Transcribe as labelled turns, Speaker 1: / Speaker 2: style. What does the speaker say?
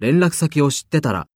Speaker 1: 連絡先を知ってたら